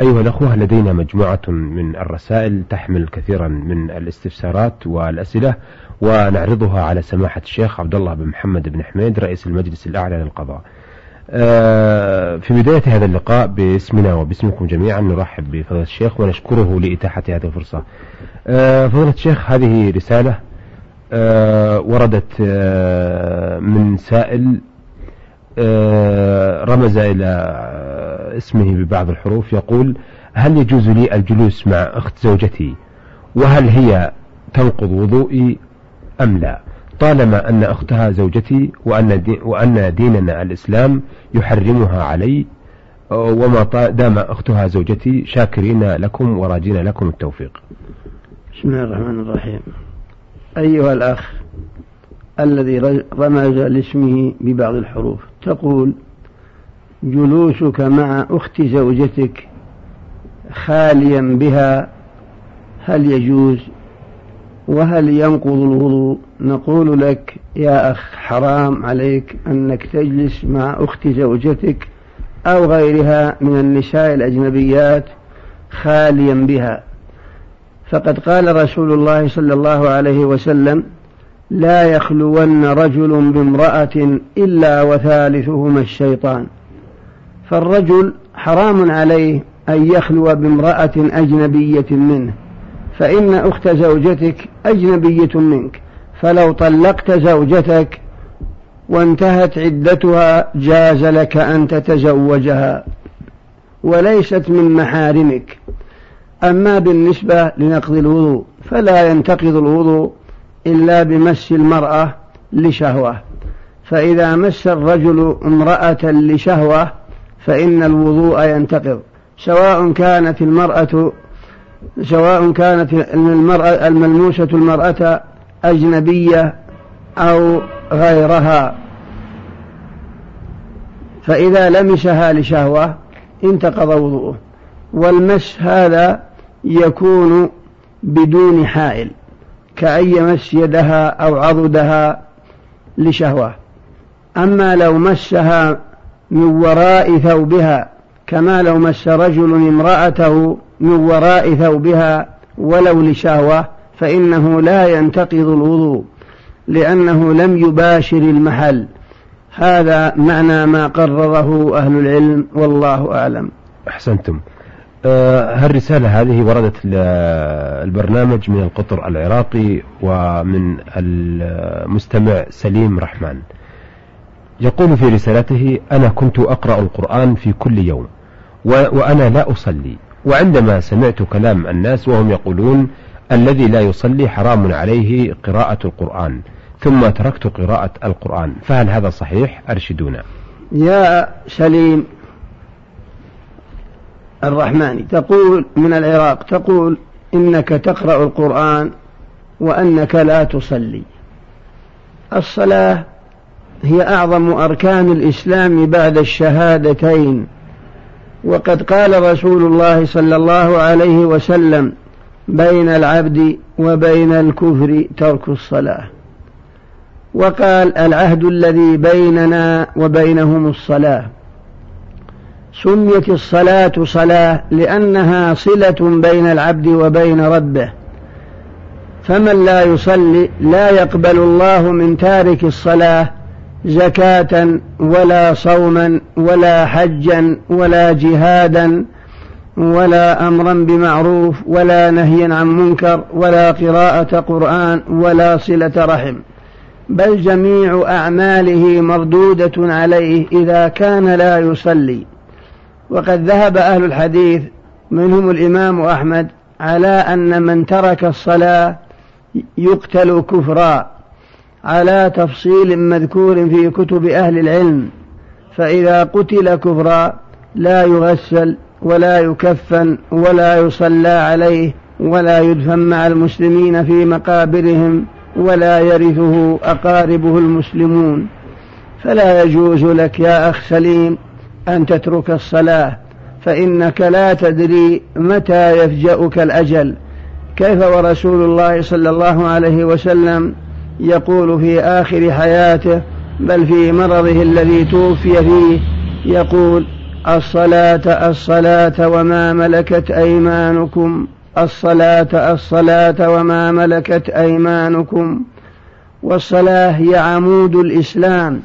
أيها الأخوة لدينا مجموعة من الرسائل تحمل كثيرا من الاستفسارات والأسئلة ونعرضها على سماحة الشيخ عبد الله بن محمد بن حميد رئيس المجلس الأعلى للقضاء. آه، في بداية هذا اللقاء باسمنا وباسمكم جميعا نرحب بفضيلة الشيخ ونشكره لإتاحة هذه الفرصة. آه، فضيلة الشيخ هذه رسالة آه، وردت من سائل رمز إلى اسمه ببعض الحروف يقول هل يجوز لي الجلوس مع أخت زوجتي؟ وهل هي تنقض وضوئي أم لا؟ طالما أن أختها زوجتي وأن, دي وأن ديننا الإسلام يحرمها علي وما دام أختها زوجتي شاكرين لكم وراجين لكم التوفيق. بسم الله الرحمن الرحيم. أيها الأخ الذي رمز لاسمه ببعض الحروف تقول جلوسك مع أخت زوجتك خاليا بها هل يجوز وهل ينقض الوضوء؟ نقول لك يا أخ حرام عليك أنك تجلس مع أخت زوجتك أو غيرها من النساء الأجنبيات خاليا بها. فقد قال رسول الله صلى الله عليه وسلم لا يخلون رجل بامرأة إلا وثالثهما الشيطان. فالرجل حرام عليه أن يخلو بامرأة أجنبية منه فإن أخت زوجتك أجنبية منك. فلو طلقت زوجتك وانتهت عدتها جاز لك أن تتزوجها وليست من محارمك. أما بالنسبة لنقض الوضوء فلا ينتقض الوضوء إلا بمس المرأة لشهوة. فإذا مس الرجل امرأة لشهوة فإن الوضوء ينتقض. سواء كانت المرأة سواء كانت المرأة الملموسة المرأة أجنبية أو غيرها. فإذا لمسها لشهوة انتقض وضوءه. والمس هذا يكون بدون حائل. كأن يمس يدها أو عضدها لشهوة. أما لو مسها من وراء ثوبها كما لو مس رجل امرأته من وراء ثوبها ولو لشهوة فإنه لا ينتقض الوضوء لأنه لم يباشر المحل. هذا معنى ما قرره أهل العلم والله أعلم. أحسنتم. هالرسالة هذه وردت البرنامج من القطر العراقي ومن المستمع سليم رحمن. يقول في رسالته أنا كنت أقرأ القرآن في كل يوم وأنا لا أصلي وعندما سمعت كلام الناس وهم يقولون الذي لا يصلي حرام عليه قراءة القرآن ثم تركت قراءة القرآن فهل هذا صحيح؟ أرشدونا. يا سليم الرحماني تقول من العراق تقول إنك تقرأ القرآن وأنك لا تصلي. الصلاة هي أعظم أركان الإسلام بعد الشهادتين. وقد قال رسول الله صلى الله عليه وسلم بين العبد وبين الكفر ترك الصلاة. وقال العهد الذي بيننا وبينهم الصلاة. سميت الصلاة صلاة لأنها صلة بين العبد وبين ربه. فمن لا يصلي لا يقبل الله من تارك الصلاة زكاة ولا صوما ولا حجا ولا جهادا ولا أمرا بمعروف ولا نهيا عن منكر ولا قراءة قرآن ولا صلة رحم. بل جميع أعماله مردودة عليه إذا كان لا يصلي. وقد ذهب أهل الحديث منهم الإمام أحمد على أن من ترك الصلاة يقتل كفرا على تفصيل مذكور في كتب أهل العلم فإذا قتل كفرا لا يغسل ولا يكفن ولا يصلى عليه ولا يدفن مع المسلمين في مقابرهم ولا يرثه أقاربه المسلمون. فلا يجوز لك يا أخ سليم أن تترك الصلاة فإنك لا تدري متى يفجأك الأجل. كيف ورسول الله صلى الله عليه وسلم يقول في آخر حياته بل في مرضه الذي توفي فيه يقول الصلاة الصلاة وما ملكت أيمانكم. الصلاة الصلاة وما ملكت أيمانكم. والصلاة هي عمود الإسلام.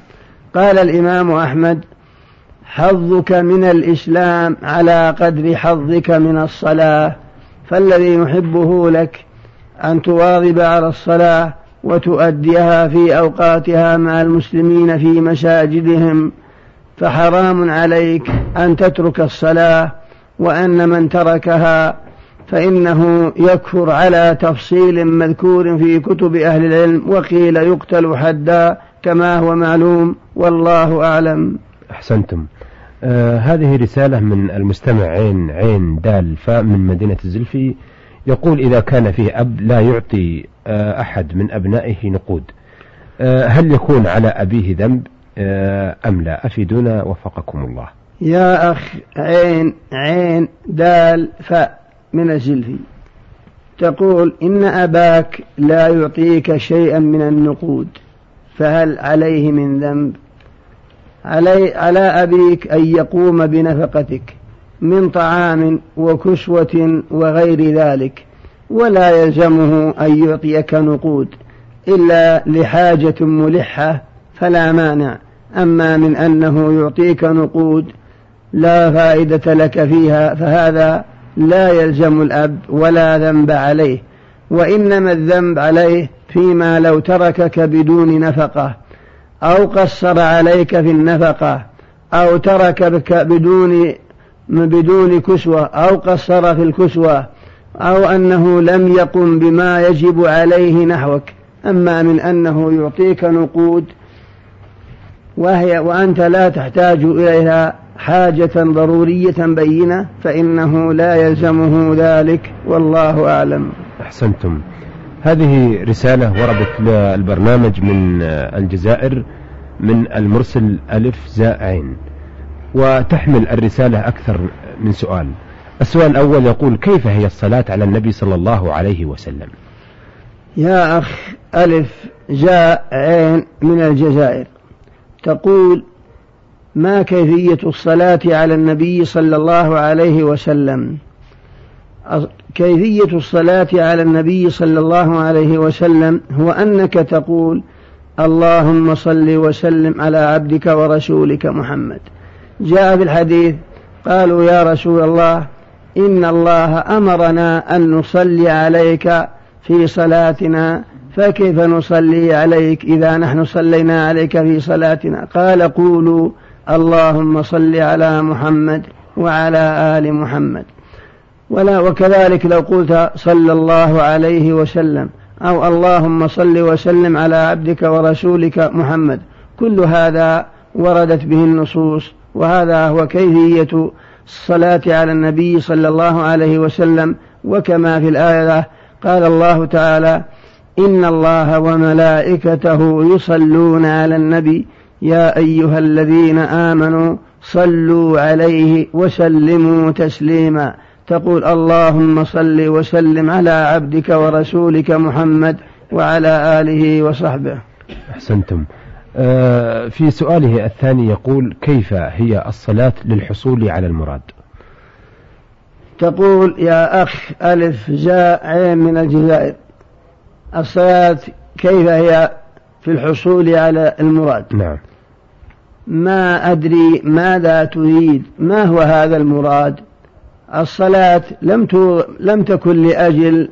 قال الإمام أحمد حظك من الإسلام على قدر حظك من الصلاة فالذي يحبه لك أن تواظب على الصلاة وتؤديها في أوقاتها مع المسلمين في مساجدهم. فحرام عليك أن تترك الصلاة وأن من تركها فإنه يكفر على تفصيل مذكور في كتب أهل العلم وقيل يقتل حدا كما هو معلوم والله أعلم. أحسنتم. آه هذه رسالة من المستمع عين عين دال فاء من مدينة الزلفي يقول إذا كان فيه أب لا يعطي آه أحد من أبنائه نقود. آه هل يكون على أبيه ذنب؟ آه أم لا؟ أفيدونا وفقكم الله. يا أخ عين عين دال فاء من الزلفي تقول إن أباك لا يعطيك شيئا من النقود فهل عليه من ذنب؟ علي على أبيك أن يقوم بنفقتك من طعام وكسوة وغير ذلك ولا يلزمه أن يعطيك نقود إلا لحاجة ملحة فلا مانع. أما من أنه يعطيك نقود لا فائدة لك فيها فهذا لا يلزم الأب ولا ذنب عليه. وإنما الذنب عليه فيما لو تركك بدون نفقة. أو قصر عليك في النفقة أو تركك بدون بدون كسوة أو قصر في الكسوة أو أنه لم يقم بما يجب عليه نحوك. أما من أنه يعطيك نقود وهي وأنت لا تحتاج إليها حاجة ضرورية بينة فإنه لا يلزمه ذلك والله أعلم. أحسنتم. هذه رسالة وردت للبرنامج من الجزائر من المرسل ألف زاء عين. وتحمل الرسالة أكثر من سؤال. السؤال الأول يقول كيف هي الصلاة على النبي صلى الله عليه وسلم؟ يا أخ ألف جاء عين من الجزائر. تقول ما كيفية الصلاة على النبي صلى الله عليه وسلم؟ كيفية الصلاة على النبي صلى الله عليه وسلم هو أنك تقول اللهم صل وسلم على عبدك ورسولك محمد. جاء في الحديث قالوا يا رسول الله إن الله أمرنا أن نصلي عليك في صلاتنا فكيف نصلي عليك إذا نحن صلينا عليك في صلاتنا؟ قال قولوا اللهم صل على محمد وعلى آل محمد. ولا وكذلك لو قلت صلى الله عليه وسلم أو اللهم صل وسلم على عبدك ورسولك محمد. كل هذا وردت به النصوص وهذا هو كيفية الصلاة على النبي صلى الله عليه وسلم. وكما في الآية قال الله تعالى إن الله وملائكته يصلون على النبي. يا أيها الذين آمنوا صلوا عليه وسلموا تسليما. تقول اللهم صل وسلم على عبدك ورسولك محمد وعلى آله وصحبه. أحسنتم. آه في سؤاله الثاني يقول كيف هي الصلاة للحصول على المراد؟ تقول يا أخ ألف جاء عين من الجزائر. الصلاة كيف هي في الحصول على المراد؟ نعم. ما أدري ماذا تريد. ما هو هذا المراد؟ الصلاة لم لم تكن لأجل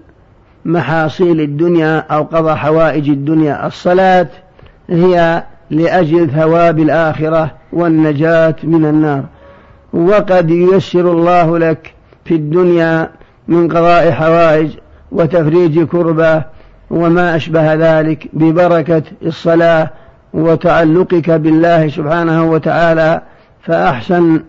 محاصيل الدنيا أو قضى حوائج الدنيا. الصلاة هي لأجل ثواب الآخرة والنجاة من النار. وقد ييسر الله لك في الدنيا من قضاء حوائج وتفريج كربة وما أشبه ذلك ببركة الصلاة وتعلقك بالله سبحانه وتعالى. فأحسن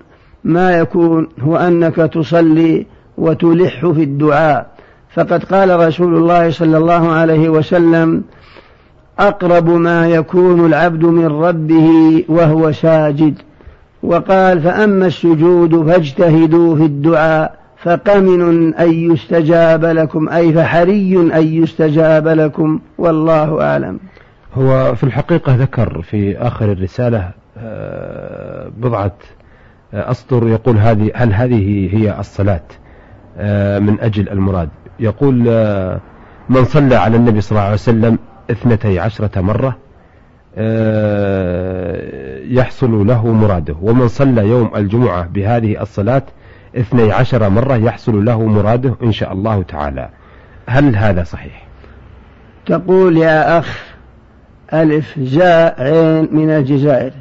ما يكون هو أنك تصلي وتلح في الدعاء. فقد قال رسول الله صلى الله عليه وسلم أقرب ما يكون العبد من ربه وهو ساجد. وقال فأما السجود فاجتهدوا في الدعاء فقمن أن يستجاب لكم أي فحري أن يستجاب لكم والله أعلم. هو في الحقيقة ذكر في آخر الرسالة آه، بضعة أسطر يقول هذه هل هذه هي الصلاة؟ آه، من أجل المراد. يقول من صلى على النبي صلى الله عليه وسلم اثنتي عشرة مرة يحصل له مراده. ومن صلى يوم الجمعة بهذه الصلاة اثني عشر مرة يحصل له مراده إن شاء الله تعالى. هل هذا صحيح؟ تقول يا أخ ألف جاء عين من الجزائر.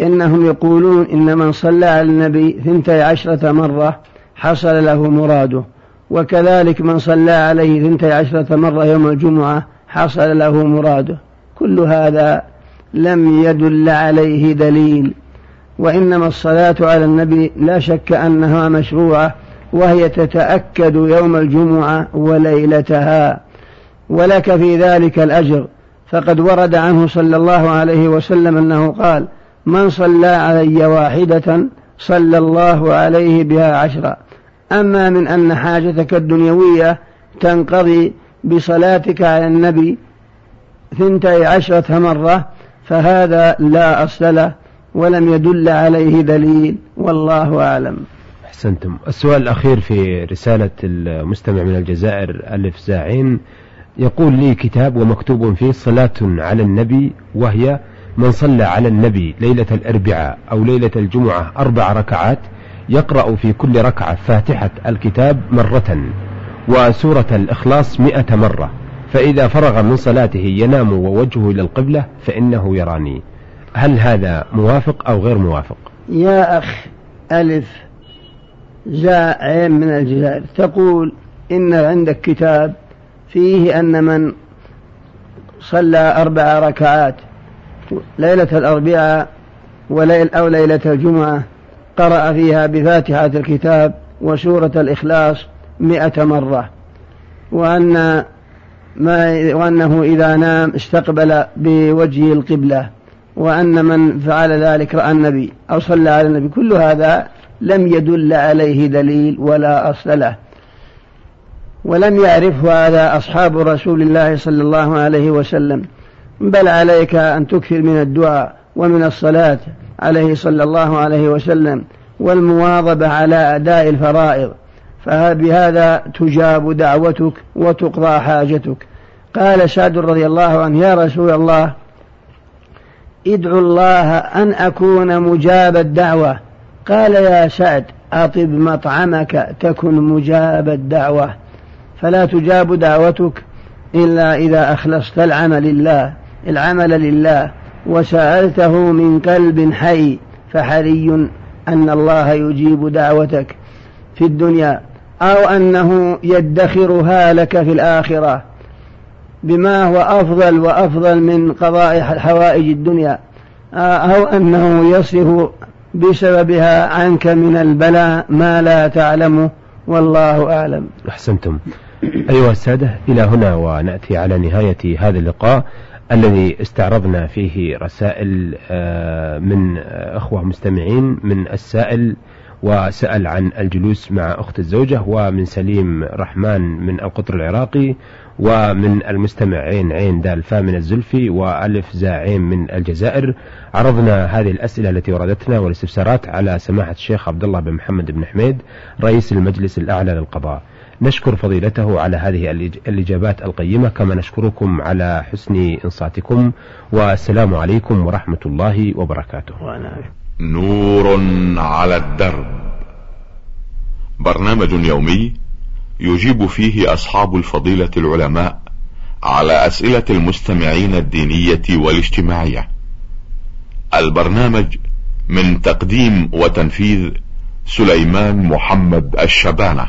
إنهم يقولون إن من صلى على النبي ثنتي عشرة مرة حصل له مراده وكذلك من صلى عليه ثنتي عشرة مرة يوم الجمعة حصل له مراده. كل هذا لم يدل عليه دليل وإنما الصلاة على النبي لا شك أنها مشروعة وهي تتأكد يوم الجمعة وليلتها. ولك في ذلك الأجر فقد ورد عنه صلى الله عليه وسلم أنه قال من صلى علي واحدة صلى الله عليه بها عشرا أما من أن حاجتك الدنيوية تنقضي بصلاتك على النبي ثنتي عشرة مرة فهذا لا أصل له ولم يدل عليه دليل والله أعلم. أحسنتم. السؤال الأخير في رسالة المستمع من الجزائر ألف زاعين يقول لي كتاب ومكتوب فيه صلاة على النبي وهي من صلى على النبي ليلة الأربعاء أو ليلة الجمعة أربع ركعات يقرأ في كل ركعة فاتحة الكتاب مرة وسورة الإخلاص مئة مرة فإذا فرغ من صلاته ينام ووجهه إلى القبلة فإنه يراني. هل هذا موافق أو غير موافق؟ يا أخ ألف جاء عين من الجزائر تقول إن عندك كتاب فيه أن من صلى أربع ركعات ليلة الأربعاء وليل أو ليلة الجمعة قرأ فيها بفاتحة الكتاب وسورة الإخلاص مئة مرة. وأن ما وأنه إذا نام استقبل بوجهه القبلة. وأن من فعل ذلك رأى النبي أو صلى على النبي. كل هذا لم يدل عليه دليل ولا أصل له. ولم يعرفه هذا أصحاب رسول الله صلى الله عليه وسلم. بل عليك أن تكثر من الدعاء ومن الصلاة عليه صلى الله عليه وسلم والمواظبة على أداء الفرائض. فبهذا تجاب دعوتك وتقضى حاجتك. قال سعد رضي الله عنه يا رسول الله ادعو الله أن أكون مجاب الدعوة. قال يا سعد أطب مطعمك تكن مجاب الدعوة. فلا تجاب دعوتك إلا إذا أخلصت العمل لله. العمل لله وسألته من قلب حي فحري أن الله يجيب دعوتك في الدنيا أو أنه يدخرها لك في الآخرة بما هو أفضل وأفضل من قضاء حوائج الدنيا أو أنه يصرف بسببها عنك من البلاء ما لا تعلمه والله أعلم. أحسنتم. أيها السادة إلى هنا ونأتي على نهاية هذا اللقاء. الذي استعرضنا فيه رسائل آه، من أخوة مستمعين من السائل وسأل عن الجلوس مع أخت الزوجة ومن سليم رحمن من القطر العراقي ومن المستمع عين عين دال فا من الزلفي وألف زا عين من الجزائر. عرضنا هذه الأسئلة التي وردتنا والاستفسارات على سماحة الشيخ عبد الله بن محمد بن حميد رئيس المجلس الأعلى للقضاء. نشكر فضيلته على هذه الإجابات القيمة كما نشكركم على حسن إنصاتكم والسلام عليكم ورحمة الله وبركاته. نور على الدرب. برنامج يومي يجيب فيه أصحاب الفضيلة العلماء على أسئلة المستمعين الدينية والاجتماعية. البرنامج من تقديم وتنفيذ سليمان محمد الشبانة.